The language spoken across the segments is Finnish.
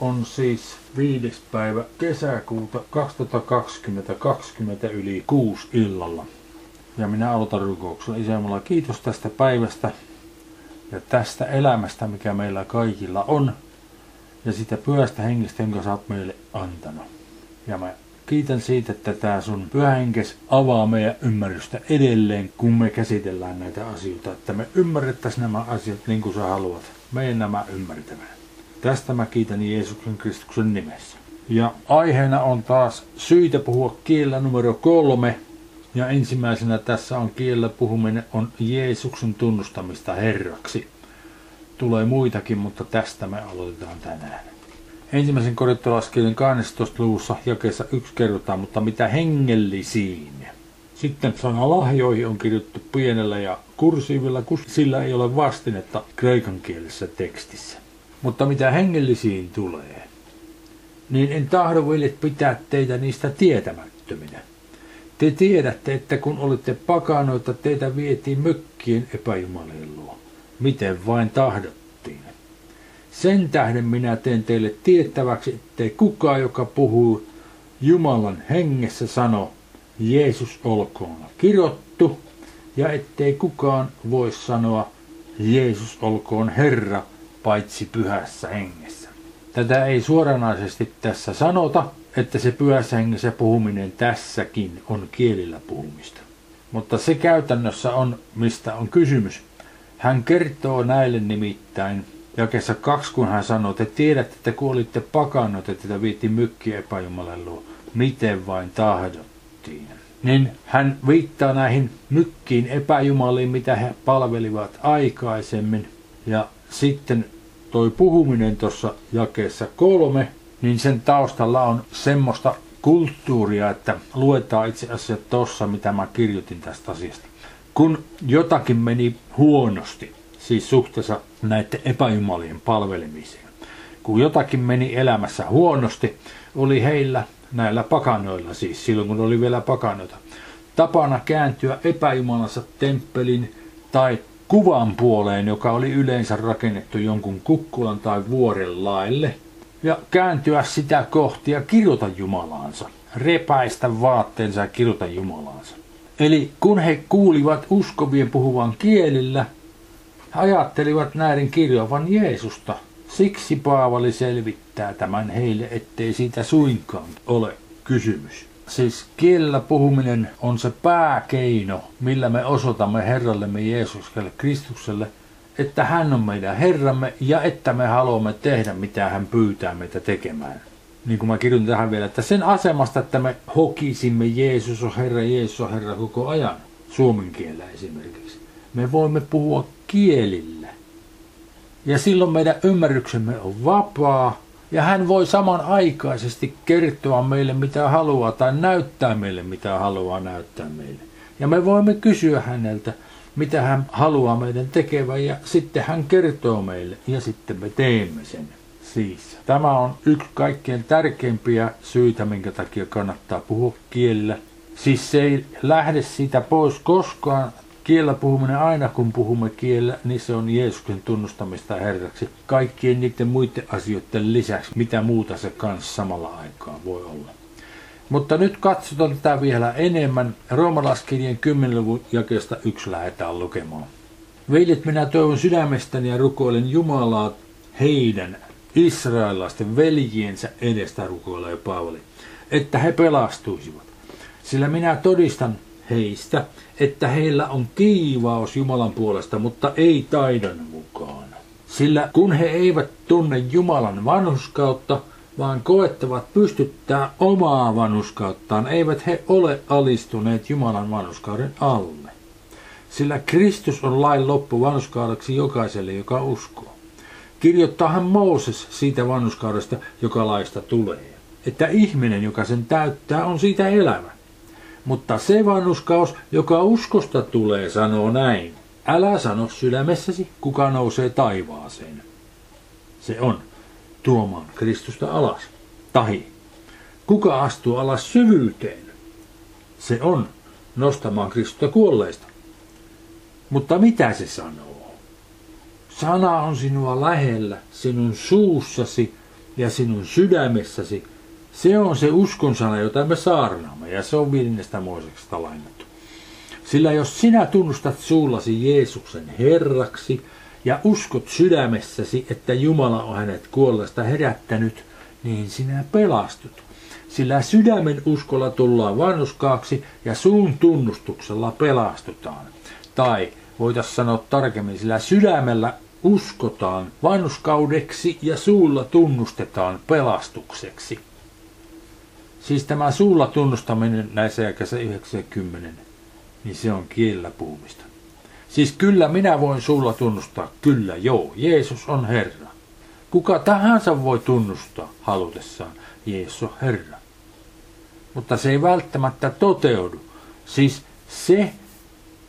on siis viides päivä kesäkuuta 2020, 20 yli kuusi illalla. Ja minä aloitan rukouksella. Isä, mulla kiitos tästä päivästä ja tästä elämästä, mikä meillä kaikilla on. Ja sitä pyhästä hengestä, jonka sä oot meille antanut. Ja mä kiitän siitä, että tämä sun pyhähenkes avaa meidän ymmärrystä edelleen, kun me käsitellään näitä asioita. Että me ymmärrettäisiin nämä asiat niin kuin sä haluat. Meidän nämä ymmärtämään. Tästä mä kiitän Jeesuksen Kristuksen nimessä. Ja aiheena on taas syitä puhua kielellä numero kolme. Ja ensimmäisenä tässä on kielellä puhuminen on Jeesuksen tunnustamista Herraksi. Tulee muitakin, mutta tästä me aloitetaan tänään. Ensimmäisen korintolaiskirjan 12. luvussa jakeessa yksi kerrotaan, mutta mitä hengellisiin. Sitten sana lahjoihin on kirjoittu pienellä ja kursiivilla, kun sillä ei ole vastinetta kreikan kielisessä tekstissä. Mutta mitä hengellisiin tulee, niin en tahdo veljet pitää teitä niistä tietämättöminä. Te tiedätte, että kun olitte pakanoita, teitä vietiin mökkien epäjumalien luo. Miten vain tahdottiin. Sen tähden minä teen teille tiettäväksi, ettei kukaan, joka puhuu Jumalan hengessä, sano, Jeesus olkoon kirottu, ja ettei kukaan voi sanoa, Jeesus olkoon Herra, paitsi pyhässä hengessä. Tätä ei suoranaisesti tässä sanota, että se pyhässä hengessä puhuminen tässäkin on kielillä puhumista. Mutta se käytännössä on, mistä on kysymys. Hän kertoo näille nimittäin, jakessa kaksi, kun hän sanoo, että tiedätte, että kun olitte pakannut, että tätä viitti mykki epäjumalan luo, miten vain tahdottiin. Niin hän viittaa näihin mykkiin epäjumaliin, mitä he palvelivat aikaisemmin. Ja sitten toi puhuminen tuossa jakeessa kolme, niin sen taustalla on semmoista kulttuuria, että luetaan itse asiassa tuossa, mitä mä kirjoitin tästä asiasta. Kun jotakin meni huonosti, siis suhteessa näiden epäjumalien palvelemiseen, kun jotakin meni elämässä huonosti, oli heillä, näillä pakanoilla siis, silloin kun oli vielä pakanoita, tapana kääntyä epäjumalansa temppelin tai kuvan puoleen, joka oli yleensä rakennettu jonkun kukkulan tai vuoren laille, ja kääntyä sitä kohti ja kirjoita Jumalaansa, repäistä vaatteensa ja kirjoita Jumalaansa. Eli kun he kuulivat uskovien puhuvan kielillä, he ajattelivat näiden kirjoavan Jeesusta. Siksi Paavali selvittää tämän heille, ettei siitä suinkaan ole kysymys. Siis kielellä puhuminen on se pääkeino, millä me osoitamme Herrallemme Jeesukselle, Kristukselle, että hän on meidän Herramme ja että me haluamme tehdä, mitä hän pyytää meitä tekemään. Niin kuin mä kirjoitin tähän vielä, että sen asemasta, että me hokisimme Jeesus on Herra, Jeesus on Herra koko ajan, suomen kielellä esimerkiksi, me voimme puhua kielillä. Ja silloin meidän ymmärryksemme on vapaa, ja hän voi samanaikaisesti kertoa meille mitä haluaa tai näyttää meille mitä haluaa näyttää meille. Ja me voimme kysyä häneltä, mitä hän haluaa meidän tekevän ja sitten hän kertoo meille ja sitten me teemme sen. Siis tämä on yksi kaikkein tärkeimpiä syitä, minkä takia kannattaa puhua kielellä. Siis se ei lähde siitä pois koskaan Kiellä puhuminen aina kun puhumme kiellä, niin se on Jeesuksen tunnustamista Herraksi. Kaikkien niiden muiden asioiden lisäksi, mitä muuta se kanssa samalla aikaa voi olla. Mutta nyt katsotaan tätä vielä enemmän. Roomalaskirjan 10 luvun jakeesta yksi lähdetään lukemaan. Veljet, minä toivon sydämestäni ja rukoilen Jumalaa heidän, israelaisten veljiensä edestä rukoilee Paavali, että he pelastuisivat. Sillä minä todistan heistä, että heillä on kiivaus Jumalan puolesta, mutta ei taidon mukaan. Sillä kun he eivät tunne Jumalan vanhuskautta, vaan koettavat pystyttää omaa vanhuskauttaan, eivät he ole alistuneet Jumalan vanhuskauden alle. Sillä Kristus on lain loppu vanhuskaudeksi jokaiselle, joka uskoo. Kirjoittaahan Mooses siitä vanhuskaudesta, joka laista tulee, että ihminen, joka sen täyttää, on siitä elävä. Mutta se vannuskaus, joka uskosta tulee, sanoo näin. Älä sano sydämessäsi, kuka nousee taivaaseen. Se on tuomaan Kristusta alas. Tahi, kuka astuu alas syvyyteen. Se on nostamaan Kristusta kuolleista. Mutta mitä se sanoo? Sana on sinua lähellä, sinun suussasi ja sinun sydämessäsi, se on se uskon sana, jota me saarnaamme, ja se on viidennestä Mooseksesta lainattu. Sillä jos sinä tunnustat suullasi Jeesuksen Herraksi ja uskot sydämessäsi, että Jumala on hänet kuolleesta herättänyt, niin sinä pelastut. Sillä sydämen uskolla tullaan vannuskaaksi ja suun tunnustuksella pelastutaan. Tai voitaisiin sanoa tarkemmin, sillä sydämellä uskotaan vannuskaudeksi ja suulla tunnustetaan pelastukseksi. Siis tämä suulla tunnustaminen näissä ikäisissä 90, niin se on kielellä puhumista. Siis kyllä minä voin suulla tunnustaa, kyllä joo, Jeesus on Herra. Kuka tahansa voi tunnustaa halutessaan, Jeesus on Herra. Mutta se ei välttämättä toteudu. Siis se,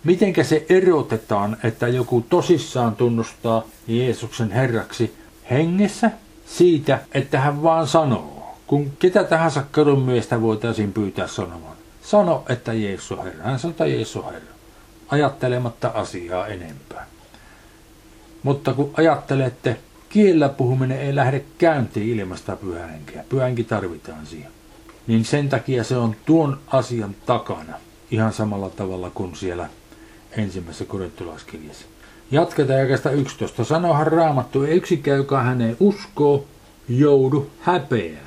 mitenkä se erotetaan, että joku tosissaan tunnustaa Jeesuksen Herraksi hengessä siitä, että hän vaan sanoo kun ketä tahansa kadun miestä voitaisiin pyytää sanomaan. Sano, että Jeesus on Herra. Hän sanoo, että Jeesus Herra. Ajattelematta asiaa enempää. Mutta kun ajattelette, kiellä puhuminen ei lähde käyntiin ilmasta pyhähenkeä. Pyhänki tarvitaan siihen. Niin sen takia se on tuon asian takana. Ihan samalla tavalla kuin siellä ensimmäisessä korintolaiskirjassa. Jatketaan jakasta 11. Sanohan raamattu, ei yksikään, joka häneen uskoo, joudu häpeään.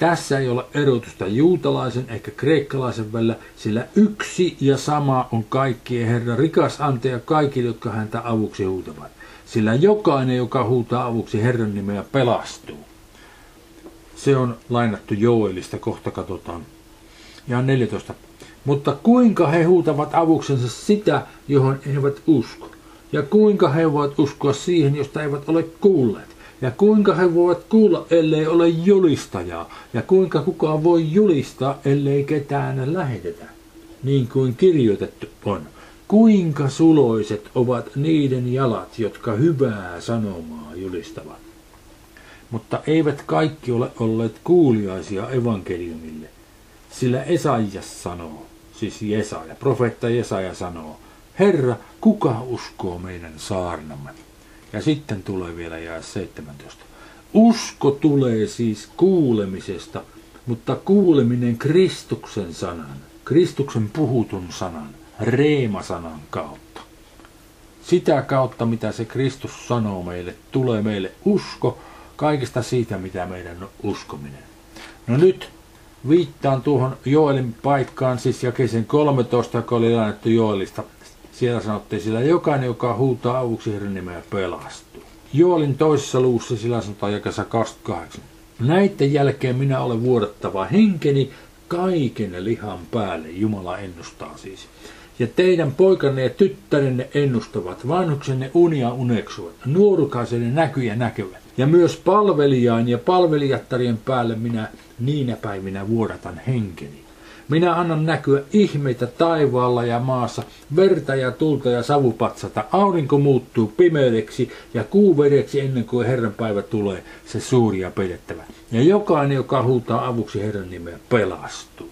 Tässä ei ole erotusta juutalaisen eikä kreikkalaisen välillä, sillä yksi ja sama on kaikkien Herra rikas antaja kaikille, jotka häntä avuksi huutavat. Sillä jokainen, joka huutaa avuksi Herran nimeä, pelastuu. Se on lainattu Joelista, kohta katsotaan. Ja 14. Mutta kuinka he huutavat avuksensa sitä, johon he eivät usko? Ja kuinka he voivat uskoa siihen, josta eivät ole kuulleet? Ja kuinka he voivat kuulla, ellei ole julistajaa? Ja kuinka kukaan voi julistaa, ellei ketään lähetetä? Niin kuin kirjoitettu on. Kuinka suloiset ovat niiden jalat, jotka hyvää sanomaa julistavat? Mutta eivät kaikki ole olleet kuuliaisia evankeliumille, sillä Esaijas sanoo, siis Jesaja, profeetta Jesaja sanoo, Herra, kuka uskoo meidän saarnamme? Ja sitten tulee vielä jää 17. Usko tulee siis kuulemisesta, mutta kuuleminen Kristuksen sanan, Kristuksen puhutun sanan, reemasanan kautta. Sitä kautta, mitä se Kristus sanoo meille, tulee meille usko kaikesta siitä, mitä meidän on uskominen. No nyt viittaan tuohon Joelin paikkaan, siis jakeeseen 13, joka oli lainattu Joelista siellä sanottiin, sillä jokainen, joka huutaa avuksi Herran nimeä, pelastuu. Joolin toisessa luussa sillä sanotaan jakassa 28. Näiden jälkeen minä olen vuodattava henkeni kaiken lihan päälle, Jumala ennustaa siis. Ja teidän poikanne ja tyttärenne ennustavat, vanhuksenne unia uneksuvat, nuorukaisenne näkyjä näkevät. Ja myös palvelijaan ja palvelijattarien päälle minä niinä päivinä vuodatan henkeni. Minä annan näkyä ihmeitä taivaalla ja maassa, verta ja tulta ja savupatsata. Aurinko muuttuu pimeydeksi ja kuu vedeksi ennen kuin Herran päivä tulee, se suuri ja pedettävä. Ja jokainen, joka huutaa avuksi Herran nimeä, pelastuu.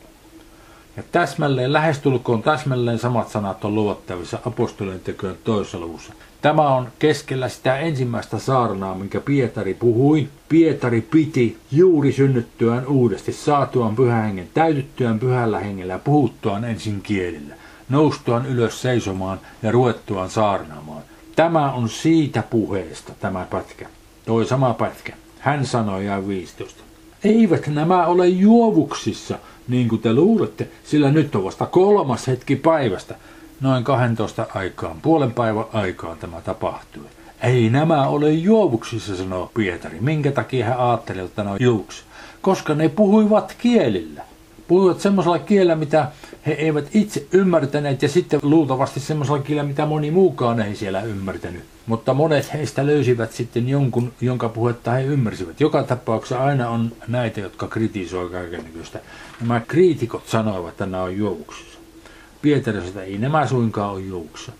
Ja täsmälleen, lähestulkoon täsmälleen samat sanat on luottavissa apostolien tekojen toisessa luvussa. Tämä on keskellä sitä ensimmäistä saarnaa, minkä Pietari puhui. Pietari piti juuri synnyttyään uudesti, saatuaan pyhähengen, täytyttyään pyhällä hengellä ja puhuttuaan ensin kielillä, noustuaan ylös seisomaan ja ruettuaan saarnaamaan. Tämä on siitä puheesta tämä pätkä. Toi sama pätkä. Hän sanoi ja 15. Eivät nämä ole juovuksissa, niin kuin te luulette, sillä nyt on vasta kolmas hetki päivästä noin 12 aikaan, puolen päivän aikaan tämä tapahtui. Ei nämä ole juovuksissa, sanoo Pietari. Minkä takia hän ajatteli, että ne on juovuksi? Koska ne puhuivat kielillä. Puhuivat semmoisella kielellä, mitä he eivät itse ymmärtäneet ja sitten luultavasti semmoisella kielellä, mitä moni muukaan ei siellä ymmärtänyt. Mutta monet heistä löysivät sitten jonkun, jonka puhetta he ymmärsivät. Joka tapauksessa aina on näitä, jotka kritisoivat kaikenlaista. Nämä kriitikot sanoivat, että nämä on juovuksissa. Pietari että ei nämä suinkaan ole juoksa.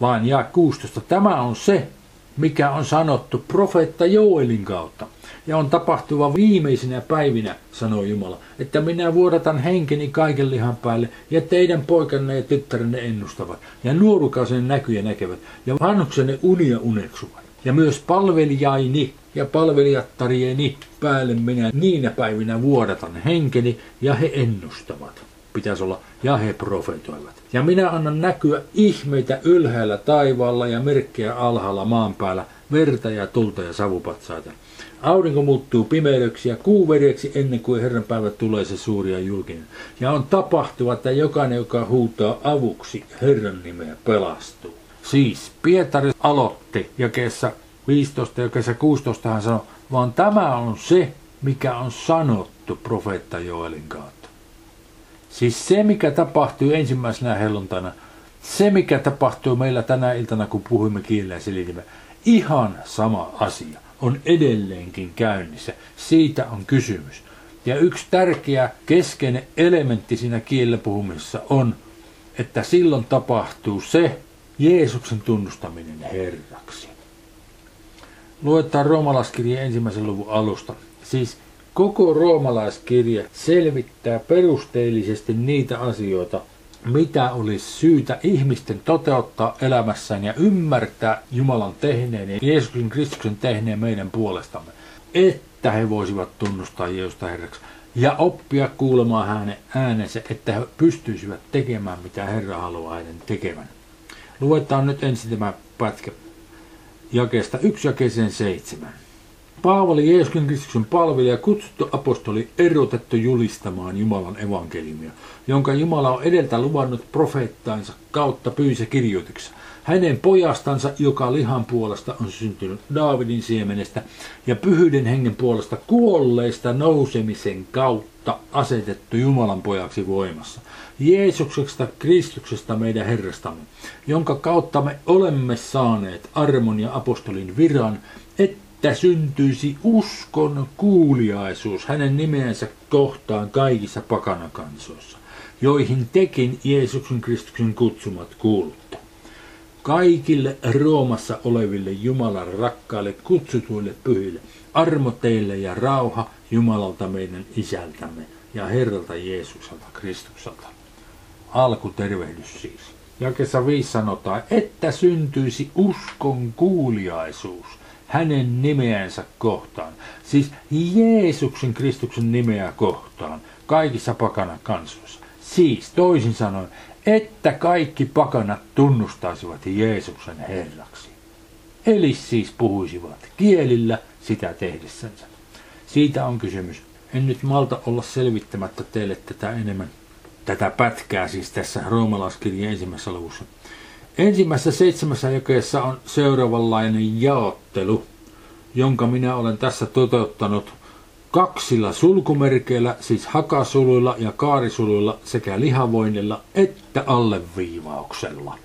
Vaan ja 16. Tämä on se, mikä on sanottu profeetta Joelin kautta. Ja on tapahtuva viimeisinä päivinä, sanoi Jumala, että minä vuodatan henkeni kaiken lihan päälle, ja teidän poikanne ja tyttärenne ennustavat, ja nuorukaisen näkyjä näkevät, ja vanhuksenne unia uneksuvat. Ja myös palvelijaini ja palvelijattarieni päälle minä niinä päivinä vuodatan henkeni ja he ennustavat. Pitäisi olla ja he profetoivat. Ja minä annan näkyä ihmeitä ylhäällä taivaalla ja merkkejä alhaalla maan päällä, verta ja tulta ja savupatsaita. Aurinko muuttuu pimeydeksi ja kuu vereksi ennen kuin Herran päivä tulee se suuri ja julkinen. Ja on tapahtuva, että jokainen, joka huutaa avuksi Herran nimeä, pelastuu. Siis Pietari aloitti jakeessa 15 ja kesä 16 hän sanoi, vaan tämä on se, mikä on sanottu profeetta Joelin kautta. Siis se, mikä tapahtui ensimmäisenä helluntaina, se, mikä tapahtuu meillä tänä iltana, kun puhuimme kielellä ja selitimme, ihan sama asia on edelleenkin käynnissä. Siitä on kysymys. Ja yksi tärkeä keskeinen elementti siinä kielellä puhumisessa on, että silloin tapahtuu se Jeesuksen tunnustaminen Herraksi. Luetaan roomalaiskirja ensimmäisen luvun alusta. Siis koko roomalaiskirja selvittää perusteellisesti niitä asioita, mitä olisi syytä ihmisten toteuttaa elämässään ja ymmärtää Jumalan tehneen ja Jeesuksen Kristuksen tehneen meidän puolestamme, että he voisivat tunnustaa Jeesusta Herraksi ja oppia kuulemaan hänen äänensä, että he pystyisivät tekemään, mitä Herra haluaa heidän tekevän. Luetaan nyt ensin tämä pätkä jakeesta 1 jakeeseen 7. Paavali Jeesuksen Kristuksen palvelija, kutsuttu apostoli, erotettu julistamaan Jumalan evankeliumia, jonka Jumala on edeltä luvannut profeettainsa kautta pyysä kirjoituksessa. Hänen pojastansa, joka lihan puolesta on syntynyt Daavidin siemenestä ja pyhyyden hengen puolesta kuolleista nousemisen kautta asetettu Jumalan pojaksi voimassa. Jeesuksesta Kristuksesta meidän Herrastamme, jonka kautta me olemme saaneet armon ja apostolin viran, että syntyisi uskon kuuliaisuus hänen nimensä kohtaan kaikissa pakanakansoissa, joihin tekin Jeesuksen Kristuksen kutsumat kuulutte. Kaikille Roomassa oleville Jumalan rakkaille kutsutuille pyhille, armo teille ja rauha Jumalalta meidän isältämme ja Herralta Jeesukselta Kristukselta. Alkutervehdys siis. Jakessa 5 sanotaan, että syntyisi uskon kuuliaisuus hänen nimeänsä kohtaan. Siis Jeesuksen Kristuksen nimeä kohtaan kaikissa pakana kansoissa. Siis toisin sanoen, että kaikki pakanat tunnustaisivat Jeesuksen Herraksi. Eli siis puhuisivat kielillä sitä tehdessänsä. Siitä on kysymys. En nyt malta olla selvittämättä teille tätä enemmän, tätä pätkää siis tässä roomalaiskirjan ensimmäisessä luvussa. Ensimmäisessä seitsemässä jakeessa on seuraavanlainen jaottelu, jonka minä olen tässä toteuttanut kaksilla sulkumerkeillä, siis hakasuluilla ja kaarisuluilla sekä lihavoinnilla että alleviivauksella.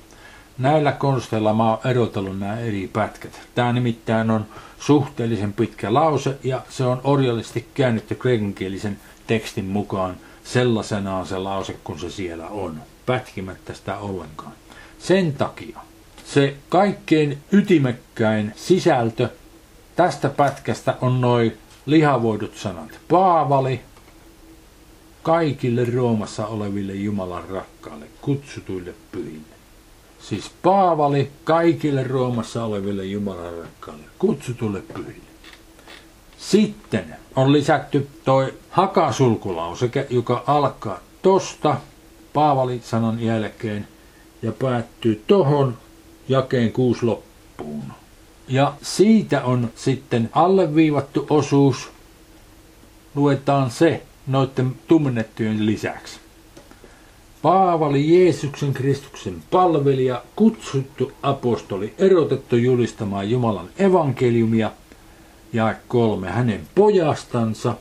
Näillä konsteilla mä oon erotellut nämä eri pätkät. Tämä nimittäin on suhteellisen pitkä lause ja se on orjallisesti käännetty kreikankielisen tekstin mukaan sellaisenaan se lause, kun se siellä on, pätkimättä sitä ollenkaan. Sen takia se kaikkein ytimekkäin sisältö tästä pätkästä on noin lihavoidut sanat. Paavali kaikille Roomassa oleville Jumalan rakkaille, kutsutuille pyhille. Siis Paavali kaikille Roomassa oleville Jumalan rakkaille, kutsutuille pyhille. Sitten on lisätty toi hakasulkulauseke, joka alkaa tosta Paavali sanan jälkeen ja päättyy tohon jakeen kuusi loppuun. Ja siitä on sitten alleviivattu osuus, luetaan se noiden tummennettujen lisäksi. Paavali Jeesuksen Kristuksen palvelija, kutsuttu apostoli, erotettu julistamaan Jumalan evankeliumia, ja kolme hänen pojastansa,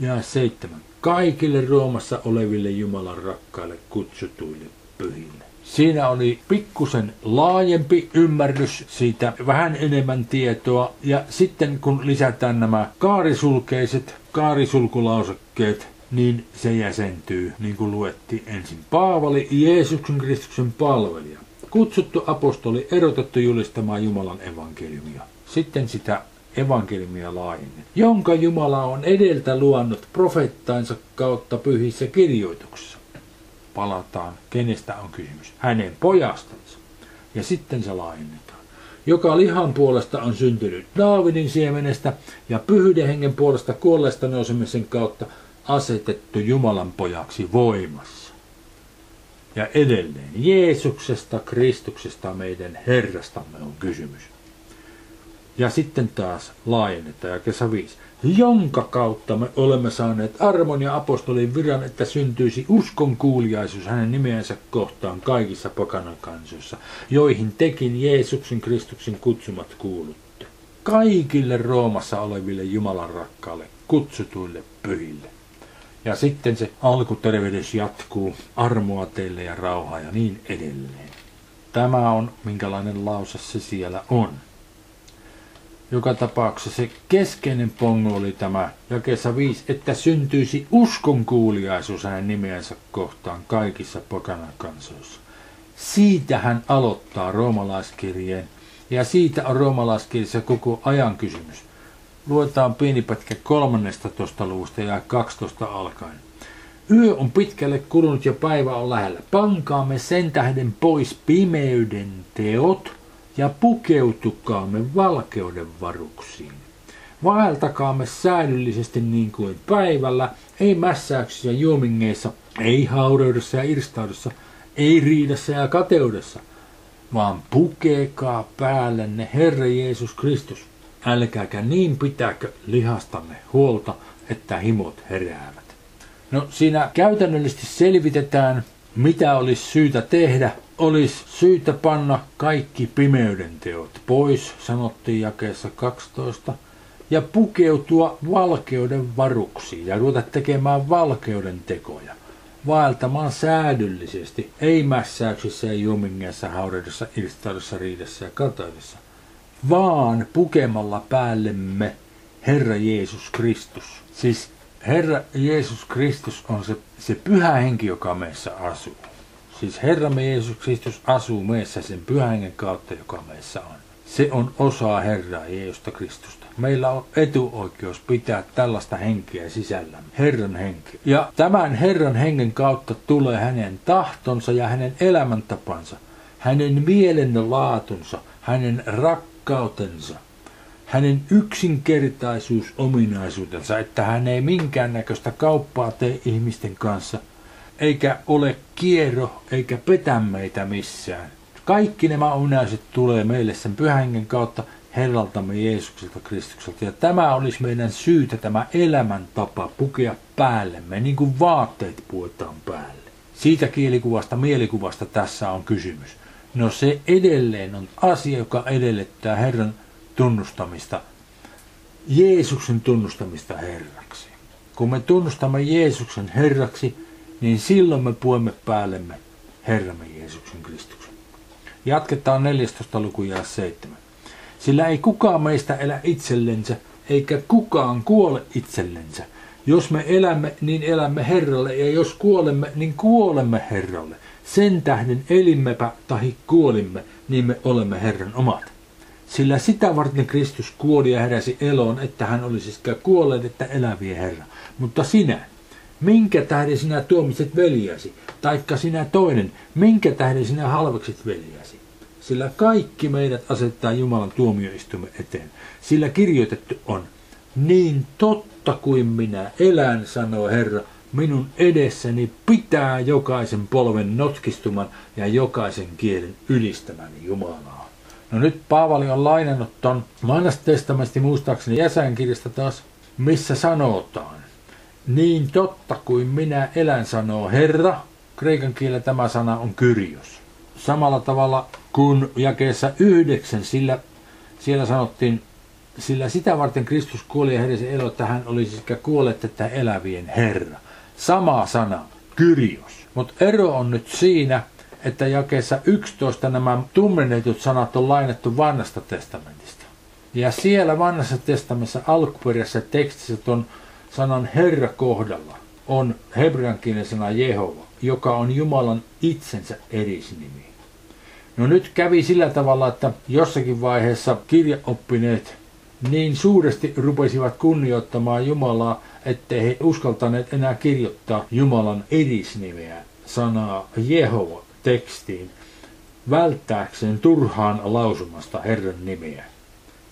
ja seitsemän kaikille Roomassa oleville Jumalan rakkaille kutsutuille pyhille. Siinä oli pikkusen laajempi ymmärrys siitä, vähän enemmän tietoa. Ja sitten kun lisätään nämä kaarisulkeiset, kaarisulkulausekkeet, niin se jäsentyy, niin kuin luettiin ensin. Paavali, Jeesuksen Kristuksen palvelija. Kutsuttu apostoli, erotettu julistamaan Jumalan evankeliumia. Sitten sitä evankeliumia laajenne, jonka Jumala on edeltä luonnut profeettainsa kautta pyhissä kirjoituksissa palataan, kenestä on kysymys. Hänen pojastansa. Ja sitten se laajennetaan. joka lihan puolesta on syntynyt Daavidin siemenestä ja pyhyyden hengen puolesta kuolleesta nousemisen kautta asetettu Jumalan pojaksi voimassa. Ja edelleen Jeesuksesta, Kristuksesta, meidän Herrastamme on kysymys. Ja sitten taas laajennetaan ja kesä 5 jonka kautta me olemme saaneet armon ja apostolin viran, että syntyisi uskon kuuliaisuus hänen nimeensä kohtaan kaikissa pakanakansoissa, joihin tekin Jeesuksen Kristuksen kutsumat kuulutte. Kaikille Roomassa oleville Jumalan rakkaalle, kutsutuille pyhille. Ja sitten se alkutervehdys jatkuu, armoa teille ja rauhaa ja niin edelleen. Tämä on minkälainen lause se siellä on. Joka tapauksessa se keskeinen pongo oli tämä jakeessa 5, että syntyisi uskon kuuliaisuus hänen nimeensä kohtaan kaikissa pokanan kansoissa. Siitä hän aloittaa roomalaiskirjeen ja siitä on roomalaiskirjassa koko ajan kysymys. Luetaan pieni pätkä 13. luvusta ja 12 alkaen. Yö on pitkälle kulunut ja päivä on lähellä. Pankaamme sen tähden pois pimeyden teot – ja pukeutukaamme valkeuden varuksiin. Vaeltakaamme säädyllisesti niin kuin päivällä, ei mässäyksissä ja juomingeissa, ei haureudessa ja irstaudussa, ei riidassa ja kateudessa, vaan pukeekaa päällenne Herra Jeesus Kristus. Älkääkä niin pitääkö lihastanne huolta, että himot heräävät. No siinä käytännöllisesti selvitetään, mitä olisi syytä tehdä olisi syytä panna kaikki pimeyden teot pois, sanottiin jakeessa 12, ja pukeutua valkeuden varuksiin ja ruveta tekemään valkeuden tekoja. Vaeltamaan säädyllisesti, ei mässäyksissä ja jumingeissa, haureudessa, irstaudussa, riidessä ja katoudessa, vaan pukemalla päällemme Herra Jeesus Kristus. Siis Herra Jeesus Kristus on se, se pyhä henki, joka meissä asuu. Siis Herramme Jeesus Kristus asuu meissä sen pyhän kautta, joka meissä on. Se on osa Herraa Jeesusta Kristusta. Meillä on etuoikeus pitää tällaista henkeä sisällämme, Herran henki. Ja tämän Herran hengen kautta tulee hänen tahtonsa ja hänen elämäntapansa, hänen mielenlaatunsa, hänen rakkautensa, hänen yksinkertaisuusominaisuutensa, että hän ei minkäännäköistä kauppaa tee ihmisten kanssa – eikä ole kierro, eikä petä meitä missään. Kaikki nämä ominaiset tulee meille sen pyhängen kautta Herraltamme Jeesukselta Kristukselta. Ja tämä olisi meidän syytä, tämä elämäntapa pukea päällemme, niin kuin vaatteet puetaan päälle. Siitä kielikuvasta, mielikuvasta tässä on kysymys. No se edelleen on asia, joka edellyttää Herran tunnustamista, Jeesuksen tunnustamista Herraksi. Kun me tunnustamme Jeesuksen Herraksi, niin silloin me puemme päällemme Herramme Jeesuksen Kristuksen. Jatketaan 14. luku ja 7. Sillä ei kukaan meistä elä itsellensä, eikä kukaan kuole itsellensä. Jos me elämme, niin elämme Herralle, ja jos kuolemme, niin kuolemme Herralle. Sen tähden elimmepä tahi kuolimme, niin me olemme Herran omat. Sillä sitä varten Kristus kuoli ja heräsi eloon, että hän olisi sekä kuolleet että eläviä Herra. Mutta sinä, minkä tähden sinä tuomitset veljäsi, taikka sinä toinen, minkä tähden sinä halveksit veljäsi. Sillä kaikki meidät asettaa Jumalan tuomioistuimen eteen. Sillä kirjoitettu on, niin totta kuin minä elän, sanoo Herra, minun edessäni pitää jokaisen polven notkistuman ja jokaisen kielen ylistämän Jumalaa. No nyt Paavali on lainannut ton vanhasta testamentti muistaakseni jäsenkirjasta taas, missä sanotaan, niin totta kuin minä elän, sanoo Herra. Kreikan kielellä tämä sana on kyrios. Samalla tavalla kuin jakeessa yhdeksän, sillä siellä sanottiin, sillä sitä varten Kristus kuoli ja heräsi elo, että hän olisi sekä kuolleet että elävien Herra. Sama sana, kyrios. Mutta ero on nyt siinä, että jakeessa 11 nämä tummennetut sanat on lainattu vanhasta testamentista. Ja siellä vanhassa testamentissa alkuperäisessä tekstissä on sanan Herra kohdalla on hebreankielinen sana Jehova, joka on Jumalan itsensä erisnimi. No nyt kävi sillä tavalla, että jossakin vaiheessa kirjaoppineet niin suuresti rupesivat kunnioittamaan Jumalaa, ettei he uskaltaneet enää kirjoittaa Jumalan erisnimeä, sanaa Jehova tekstiin, välttääkseen turhaan lausumasta Herran nimeä.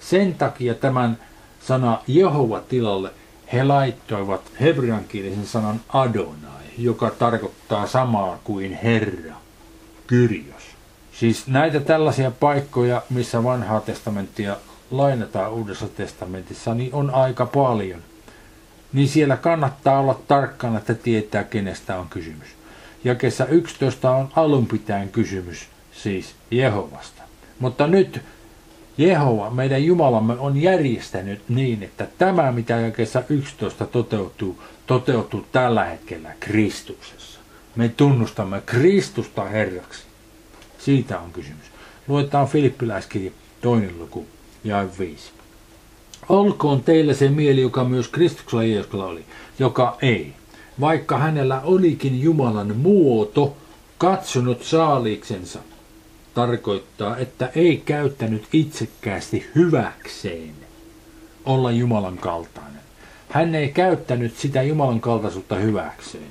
Sen takia tämän sana Jehova tilalle he laittoivat hebreankielisen sanan Adonai, joka tarkoittaa samaa kuin Herra, Kyrios. Siis näitä tällaisia paikkoja, missä vanhaa testamenttia lainataan Uudessa testamentissa, niin on aika paljon. Niin siellä kannattaa olla tarkkana, että tietää, kenestä on kysymys. Ja kesä 11 on alun pitäen kysymys, siis Jehovasta. Mutta nyt Jehova, meidän Jumalamme, on järjestänyt niin, että tämä, mitä jakessa 11 toteutuu, toteutuu tällä hetkellä Kristuksessa. Me tunnustamme Kristusta Herraksi. Siitä on kysymys. Luetaan Filippiläiskirja toinen luku ja viisi. Olkoon teillä se mieli, joka myös Kristuksella Jeesuksella oli, joka ei, vaikka hänellä olikin Jumalan muoto, katsonut saaliksensa, tarkoittaa, että ei käyttänyt itsekkäästi hyväkseen olla Jumalan kaltainen. Hän ei käyttänyt sitä Jumalan kaltaisuutta hyväkseen.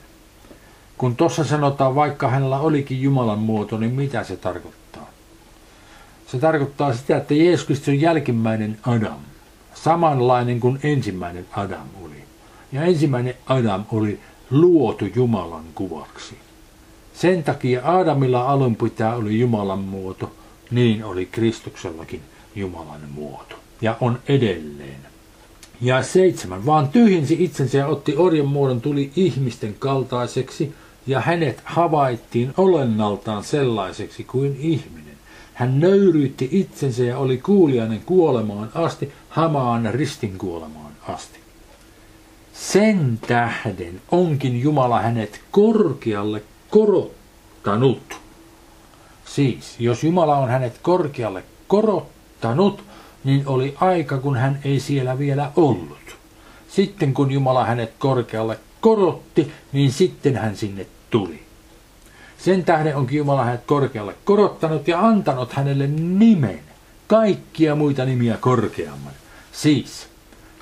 Kun tuossa sanotaan, vaikka hänellä olikin Jumalan muoto, niin mitä se tarkoittaa? Se tarkoittaa sitä, että Jeesus Kristus on jälkimmäinen Adam, samanlainen kuin ensimmäinen Adam oli. Ja ensimmäinen Adam oli luotu Jumalan kuvaksi. Sen takia Aadamilla alun pitää oli Jumalan muoto, niin oli Kristuksellakin Jumalan muoto. Ja on edelleen. Ja seitsemän, vaan tyhjensi itsensä ja otti orjan muodon, tuli ihmisten kaltaiseksi, ja hänet havaittiin olennaltaan sellaiseksi kuin ihminen. Hän nöyryytti itsensä ja oli kuulijainen kuolemaan asti, hamaan ristin kuolemaan asti. Sen tähden onkin Jumala hänet korkealle korottanut. Siis, jos Jumala on hänet korkealle korottanut, niin oli aika, kun hän ei siellä vielä ollut. Sitten kun Jumala hänet korkealle korotti, niin sitten hän sinne tuli. Sen tähden onkin Jumala hänet korkealle korottanut ja antanut hänelle nimen, kaikkia muita nimiä korkeamman. Siis,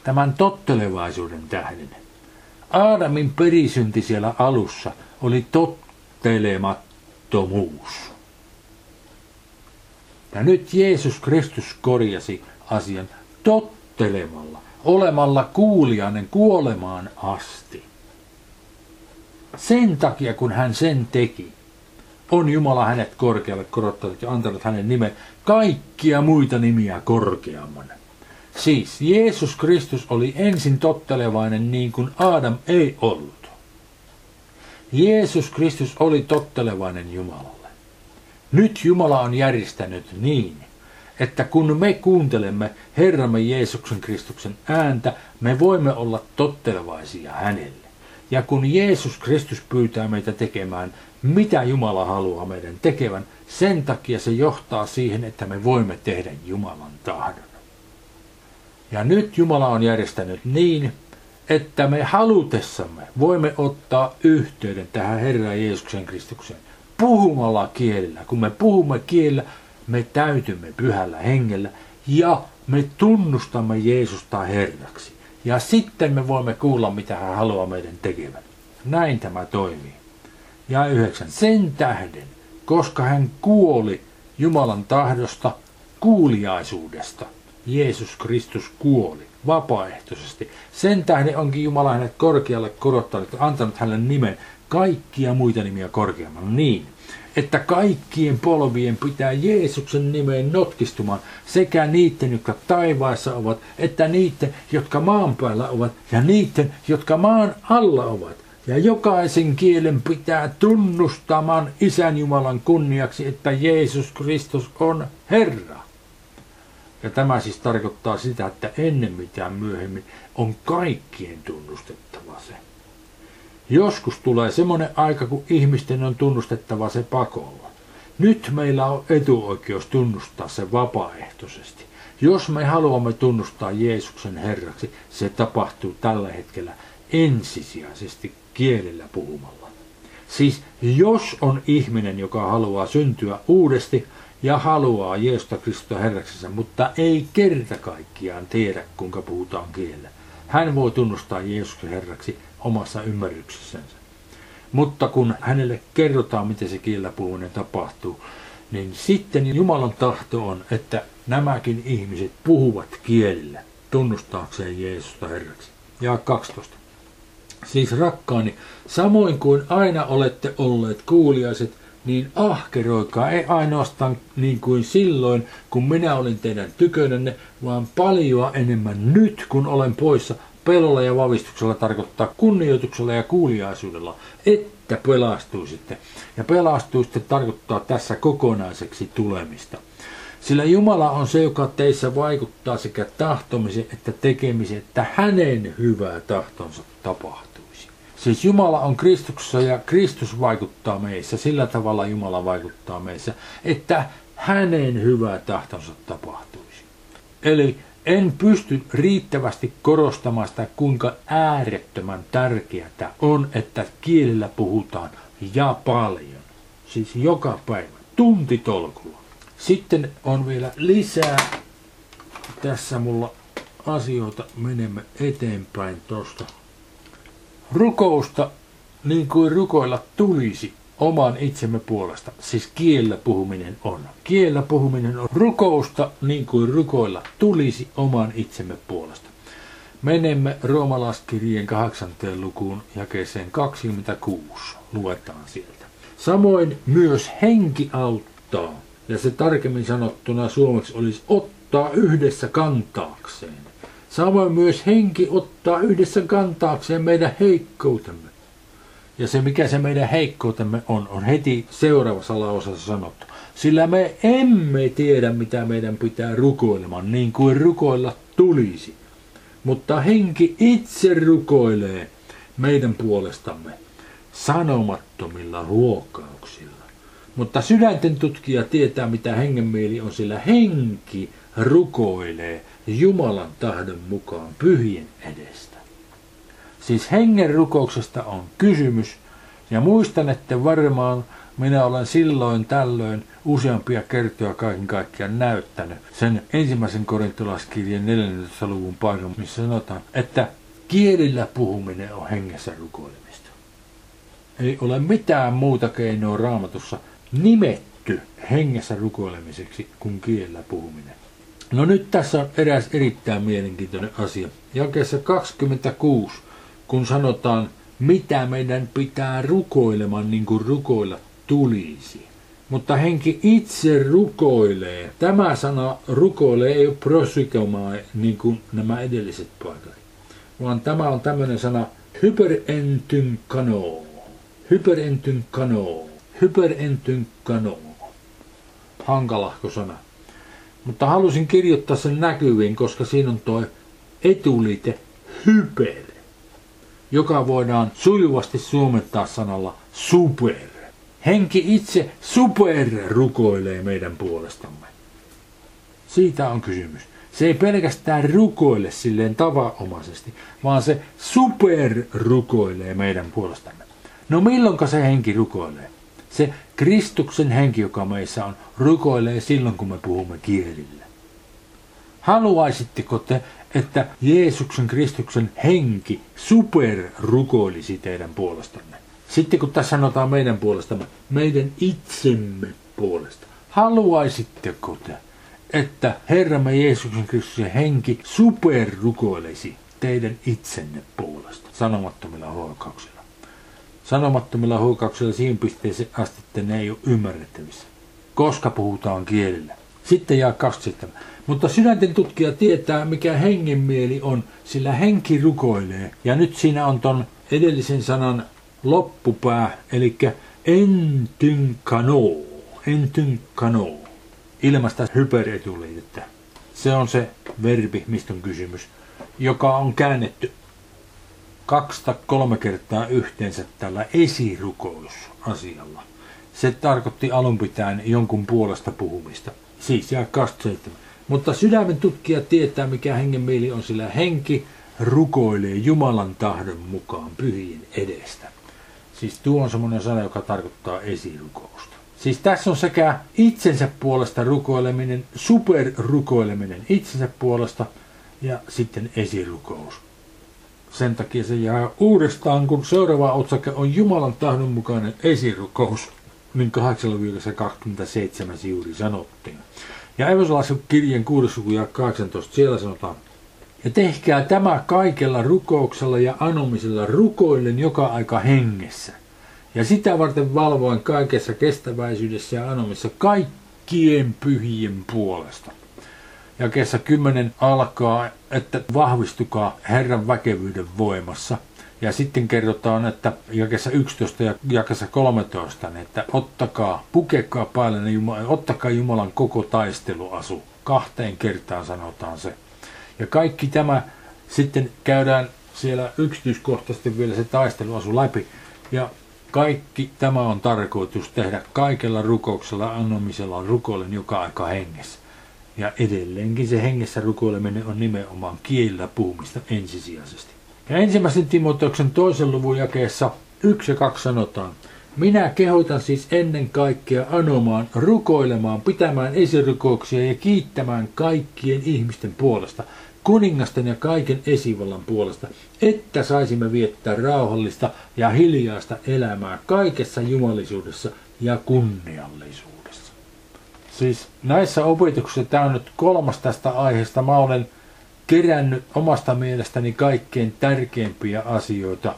tämän tottelevaisuuden tähden. Aadamin perisynti siellä alussa oli tottelemattomuus. Ja nyt Jeesus Kristus korjasi asian tottelemalla, olemalla kuulijainen kuolemaan asti. Sen takia, kun hän sen teki, on Jumala hänet korkealle korottanut ja antanut hänen nimen kaikkia muita nimiä korkeamman. Siis Jeesus Kristus oli ensin tottelevainen niin kuin Adam ei ollut. Jeesus Kristus oli tottelevainen Jumalalle. Nyt Jumala on järjestänyt niin, että kun me kuuntelemme Herramme Jeesuksen Kristuksen ääntä, me voimme olla tottelevaisia hänelle. Ja kun Jeesus Kristus pyytää meitä tekemään, mitä Jumala haluaa meidän tekevän, sen takia se johtaa siihen, että me voimme tehdä Jumalan tahdon. Ja nyt Jumala on järjestänyt niin, että me halutessamme voimme ottaa yhteyden tähän Herran Jeesuksen Kristuksen puhumalla kielellä. Kun me puhumme kielellä, me täytymme pyhällä hengellä ja me tunnustamme Jeesusta Herraksi. Ja sitten me voimme kuulla, mitä hän haluaa meidän tekevän. Näin tämä toimii. Ja yhdeksän. Sen tähden, koska hän kuoli Jumalan tahdosta, kuuliaisuudesta, Jeesus Kristus kuoli vapaaehtoisesti. Sen tähden onkin Jumala hänet korkealle korottanut antanut hänelle nimen kaikkia muita nimiä korkeamman niin, että kaikkien polvien pitää Jeesuksen nimeen notkistumaan sekä niiden, jotka taivaassa ovat, että niiden, jotka maan päällä ovat ja niiden, jotka maan alla ovat. Ja jokaisen kielen pitää tunnustamaan Isän Jumalan kunniaksi, että Jeesus Kristus on Herra. Ja tämä siis tarkoittaa sitä, että ennen mitään myöhemmin on kaikkien tunnustettava se. Joskus tulee semmoinen aika, kun ihmisten on tunnustettava se pakolla. Nyt meillä on etuoikeus tunnustaa se vapaaehtoisesti. Jos me haluamme tunnustaa Jeesuksen Herraksi, se tapahtuu tällä hetkellä ensisijaisesti kielellä puhumalla. Siis jos on ihminen, joka haluaa syntyä uudesti, ja haluaa Jeesusta Kristusta Herraksensa, mutta ei kerta kaikkiaan tiedä, kuinka puhutaan kielellä. Hän voi tunnustaa Jeesuksen Herraksi omassa ymmärryksessänsä. Mutta kun hänelle kerrotaan, miten se kielellä puhuminen tapahtuu, niin sitten Jumalan tahto on, että nämäkin ihmiset puhuvat kielillä tunnustaakseen Jeesusta Herraksi. Ja 12. Siis rakkaani, samoin kuin aina olette olleet kuuliaiset, niin ahkeroikaa, ei ainoastaan niin kuin silloin, kun minä olin teidän tykönänne, vaan paljon enemmän nyt, kun olen poissa, pelolla ja vavistuksella tarkoittaa kunnioituksella ja kuuliaisuudella, että pelastuisitte. Ja pelastuisitte tarkoittaa tässä kokonaiseksi tulemista. Sillä Jumala on se, joka teissä vaikuttaa sekä tahtomisen että tekemisen, että hänen hyvää tahtonsa tapahtuisi. Siis Jumala on Kristuksessa ja Kristus vaikuttaa meissä, sillä tavalla Jumala vaikuttaa meissä, että hänen hyvää tahtonsa tapahtuisi. Eli en pysty riittävästi korostamaan sitä, kuinka äärettömän tärkeää on, että kielellä puhutaan ja paljon. Siis joka päivä, tuntitolkulla. Sitten on vielä lisää tässä mulla asioita. Menemme eteenpäin tuosta. Rukousta niin kuin rukoilla tulisi oman itsemme puolesta, siis kiellä puhuminen on. Kiellä puhuminen on rukousta niin kuin rukoilla tulisi oman itsemme puolesta. Menemme roomalaskirjeen 8. lukuun jakeeseen 26. Luetaan sieltä. Samoin myös henki auttaa, ja se tarkemmin sanottuna suomeksi olisi ottaa yhdessä kantaakseen. Samoin myös henki ottaa yhdessä kantaakseen meidän heikkoutemme ja se, mikä se meidän heikkoutemme on, on heti seuraavassa lauseessa sanottu. Sillä me emme tiedä, mitä meidän pitää rukoilemaan, niin kuin rukoilla tulisi. Mutta henki itse rukoilee meidän puolestamme sanomattomilla ruokauksilla. Mutta sydänten tutkija tietää, mitä hengen mieli on, sillä henki rukoilee Jumalan tahdon mukaan pyhien edestä. Siis hengen rukouksesta on kysymys, ja muistan, että varmaan minä olen silloin tällöin useampia kertoja kaiken kaikkiaan näyttänyt sen ensimmäisen korintolaskirjan 14. luvun paikan, missä sanotaan, että kielillä puhuminen on hengessä rukoilemista. Ei ole mitään muuta keinoa raamatussa nimetty hengessä rukoilemiseksi kuin kielellä puhuminen. No nyt tässä on eräs erittäin mielenkiintoinen asia. Jakeessa 26 kun sanotaan, mitä meidän pitää rukoilemaan niin kuin rukoilla tulisi. Mutta henki itse rukoilee. Tämä sana rukoilee ei ole prosikomaa niin kuin nämä edelliset paikat. Vaan tämä on tämmöinen sana hyperentynkano. Hyperentynkano. Hyperentynkano. Hankalahko sana. Mutta halusin kirjoittaa sen näkyviin, koska siinä on tuo etulite hyper joka voidaan sujuvasti suomettaa sanalla super. Henki itse super rukoilee meidän puolestamme. Siitä on kysymys. Se ei pelkästään rukoile silleen tavanomaisesti, vaan se super rukoilee meidän puolestamme. No milloinka se henki rukoilee? Se Kristuksen henki, joka meissä on, rukoilee silloin, kun me puhumme kielillä. Haluaisitteko te, että Jeesuksen Kristuksen henki super rukoilisi teidän puolestanne. Sitten kun tässä sanotaan meidän puolestamme, meidän itsemme puolesta. Haluaisitteko te, että Herramme Jeesuksen Kristuksen henki super rukoilisi teidän itsenne puolesta sanomattomilla huokauksilla? Sanomattomilla huokauksilla siinä pisteeseen asti, että ne ei ole ymmärrettävissä. Koska puhutaan kielillä. Sitten jää 27. Mutta sydänten tutkija tietää, mikä hengen mieli on, sillä henki rukoilee. Ja nyt siinä on ton edellisen sanan loppupää, eli entynkano, entynkano, ilmasta hyperetuliitettä. Se on se verbi, mistä on kysymys, joka on käännetty kaksi kolme kertaa yhteensä tällä esirukous-asialla. Se tarkoitti alun pitäen jonkun puolesta puhumista. Siis jää 27. Mutta sydämen tutkija tietää, mikä hengen mieli on, sillä henki rukoilee Jumalan tahdon mukaan pyhien edestä. Siis tuo on semmoinen sana, joka tarkoittaa esirukousta. Siis tässä on sekä itsensä puolesta rukoileminen, superrukoileminen itsensä puolesta ja sitten esirukous. Sen takia se jää uudestaan, kun seuraava otsake on Jumalan tahdon mukainen esirukous. niin 8-27 juuri sanottiin. Ja Evansalaisen kirjeen 6. ja 18 siellä sanotaan, ja tehkää tämä kaikella rukouksella ja anomisella rukoillen joka aika hengessä. Ja sitä varten valvoen kaikessa kestäväisyydessä ja anomissa kaikkien pyhien puolesta. Ja kesä 10 alkaa, että vahvistukaa Herran väkevyyden voimassa. Ja sitten kerrotaan, että jakessa 11 ja jakessa 13, että ottakaa, pukekaa päälle Jumala, ottakaa Jumalan koko taisteluasu. Kahteen kertaan sanotaan se. Ja kaikki tämä sitten käydään siellä yksityiskohtaisesti vielä se taisteluasu läpi. Ja kaikki tämä on tarkoitus tehdä kaikella rukouksella, annomisella, rukoilen joka aika hengessä. Ja edelleenkin se hengessä rukoileminen on nimenomaan kielillä puhumista ensisijaisesti. Ja ensimmäisen Timoteuksen toisen luvun jakeessa 1 ja 2 sanotaan, minä kehotan siis ennen kaikkea anomaan, rukoilemaan, pitämään esirukouksia ja kiittämään kaikkien ihmisten puolesta, kuningasten ja kaiken esivallan puolesta, että saisimme viettää rauhallista ja hiljaista elämää kaikessa jumalisuudessa ja kunniallisuudessa. Siis näissä opetuksissa, tämä on nyt kolmas tästä aiheesta, mä olen kerännyt omasta mielestäni kaikkein tärkeimpiä asioita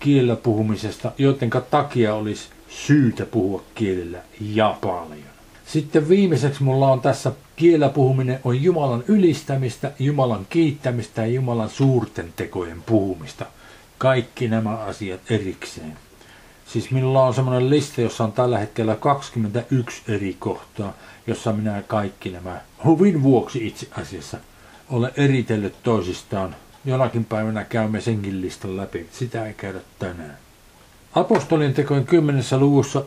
kielellä puhumisesta, joten takia olisi syytä puhua kielellä ja paljon. Sitten viimeiseksi mulla on tässä kielellä puhuminen on Jumalan ylistämistä, Jumalan kiittämistä ja Jumalan suurten tekojen puhumista. Kaikki nämä asiat erikseen. Siis minulla on semmoinen lista, jossa on tällä hetkellä 21 eri kohtaa, jossa minä kaikki nämä huvin vuoksi itse asiassa ole eritellyt toisistaan. Jonakin päivänä käymme senkin listan läpi. Sitä ei käydä tänään. Apostolien tekojen kymmenessä luvussa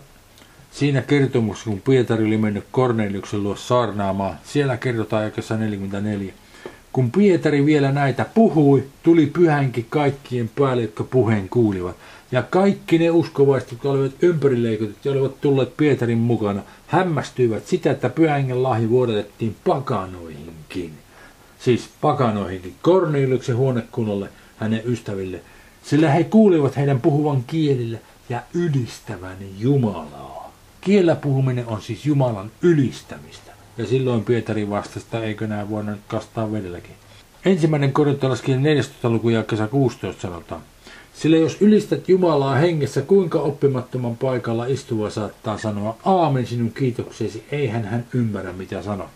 siinä kertomuksessa, kun Pietari oli mennyt Korneliuksen luo saarnaamaan, siellä kerrotaan jakessa 44. Kun Pietari vielä näitä puhui, tuli pyhänkin kaikkien päälle, jotka puheen kuulivat. Ja kaikki ne uskovaiset, jotka olivat ympärileikotut ja olivat tulleet Pietarin mukana, hämmästyivät sitä, että pyhängen lahji vuodatettiin pakanoihinkin siis pakanoihin, Korneliuksen huonekunnalle, hänen ystäville, sillä he kuulivat heidän puhuvan kielillä ja ylistävän Jumalaa. Kiellä puhuminen on siis Jumalan ylistämistä. Ja silloin Pietari vastasi, että eikö nämä voida kastaa vedelläkin. Ensimmäinen korintolaskirja 14. luku ja kesä 16 sanotaan. Sillä jos ylistät Jumalaa hengessä, kuinka oppimattoman paikalla istuva saattaa sanoa aamen sinun kiitoksesi, eihän hän ymmärrä mitä sanoo.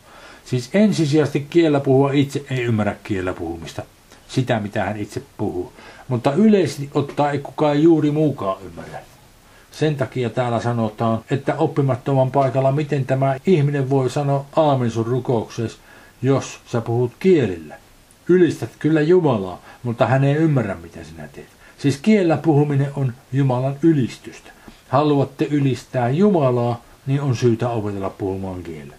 Siis ensisijaisesti kiellä puhua itse ei ymmärrä kiellä puhumista. Sitä, mitä hän itse puhuu. Mutta yleisesti ottaa ei kukaan juuri muukaan ymmärrä. Sen takia täällä sanotaan, että oppimattoman paikalla, miten tämä ihminen voi sanoa aamen sun rukouksessa, jos sä puhut kielillä. Ylistät kyllä Jumalaa, mutta hän ei ymmärrä, mitä sinä teet. Siis kiellä puhuminen on Jumalan ylistystä. Haluatte ylistää Jumalaa, niin on syytä opetella puhumaan kielellä.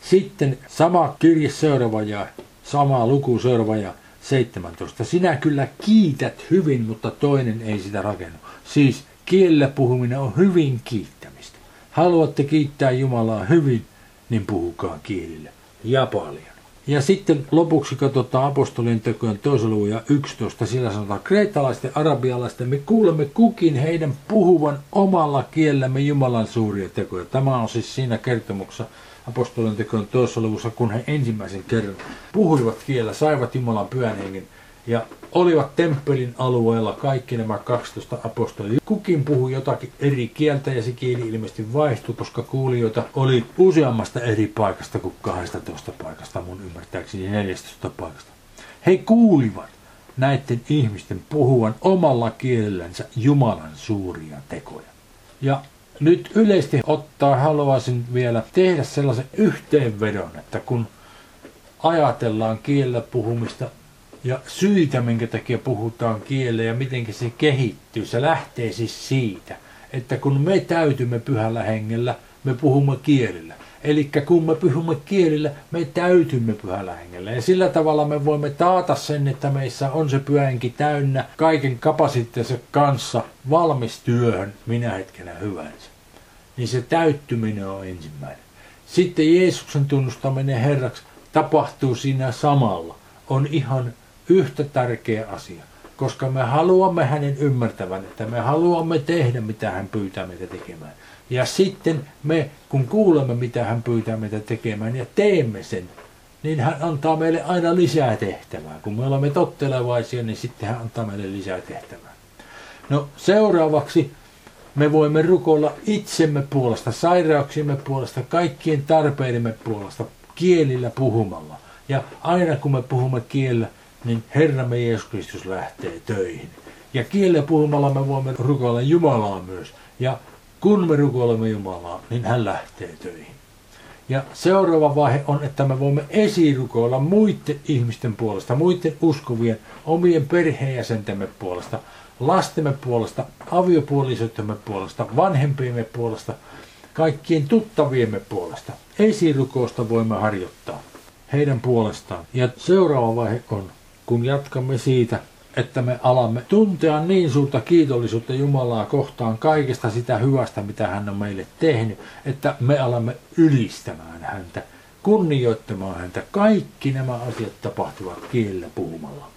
Sitten sama kirje seuraava ja sama luku seuraava ja 17. Sinä kyllä kiität hyvin, mutta toinen ei sitä rakennu. Siis kielellä puhuminen on hyvin kiittämistä. Haluatte kiittää Jumalaa hyvin, niin puhukaa kielillä ja paljon. Ja sitten lopuksi katsotaan apostolien tekojen toisen luvun ja 11. Sillä sanotaan kreetalaisten, arabialaisten, me kuulemme kukin heidän puhuvan omalla kielellämme Jumalan suuria tekoja. Tämä on siis siinä kertomuksessa apostolien tekojen toisessa luvussa, kun he ensimmäisen kerran puhuivat kielellä, saivat Jumalan pyhän hengen ja olivat temppelin alueella kaikki nämä 12 apostolia. Kukin puhui jotakin eri kieltä ja se kieli ilmeisesti vaihtui, koska kuulijoita oli useammasta eri paikasta kuin 12 paikasta, mun ymmärtääkseni 14 paikasta. He kuulivat näiden ihmisten puhuvan omalla kielellänsä Jumalan suuria tekoja. Ja nyt yleisesti ottaa haluaisin vielä tehdä sellaisen yhteenvedon, että kun ajatellaan kielellä puhumista ja syitä, minkä takia puhutaan kielellä ja miten se kehittyy, se lähtee siis siitä, että kun me täytymme pyhällä hengellä, me puhumme kielillä. Eli kun me puhumme kielillä, me täytymme pyhällä hengellä. Ja sillä tavalla me voimme taata sen, että meissä on se pyhänki täynnä kaiken kapasiteettinsa kanssa valmis työhön minä hetkenä hyvänsä. Niin se täyttyminen on ensimmäinen. Sitten Jeesuksen tunnustaminen Herraksi tapahtuu siinä samalla. On ihan yhtä tärkeä asia. koska me haluamme hänen ymmärtävän, että me haluamme tehdä, mitä hän pyytää meitä tekemään. Ja sitten me, kun kuulemme, mitä hän pyytää meitä tekemään ja teemme sen, niin hän antaa meille aina lisää tehtävää. Kun me olemme tottelevaisia, niin sitten hän antaa meille lisää tehtävää. No seuraavaksi me voimme rukoilla itsemme puolesta, sairauksiemme puolesta, kaikkien tarpeidemme puolesta, kielillä puhumalla. Ja aina kun me puhumme kielellä, niin Herramme Jeesus Kristus lähtee töihin. Ja kielellä puhumalla me voimme rukoilla Jumalaa myös. Ja kun me rukoilemme Jumalaa, niin hän lähtee töihin. Ja seuraava vaihe on, että me voimme esirukoilla muiden ihmisten puolesta, muiden uskovien, omien perheenjäsentemme puolesta, lastemme puolesta, aviopuolisoittemme puolesta, vanhempiemme puolesta, kaikkien tuttaviemme puolesta. Esirukousta voimme harjoittaa heidän puolestaan. Ja seuraava vaihe on, kun jatkamme siitä, että me alamme tuntea niin suurta kiitollisuutta Jumalaa kohtaan kaikesta sitä hyvästä, mitä hän on meille tehnyt, että me alamme ylistämään häntä, kunnioittamaan häntä. Kaikki nämä asiat tapahtuvat kielellä puhumalla.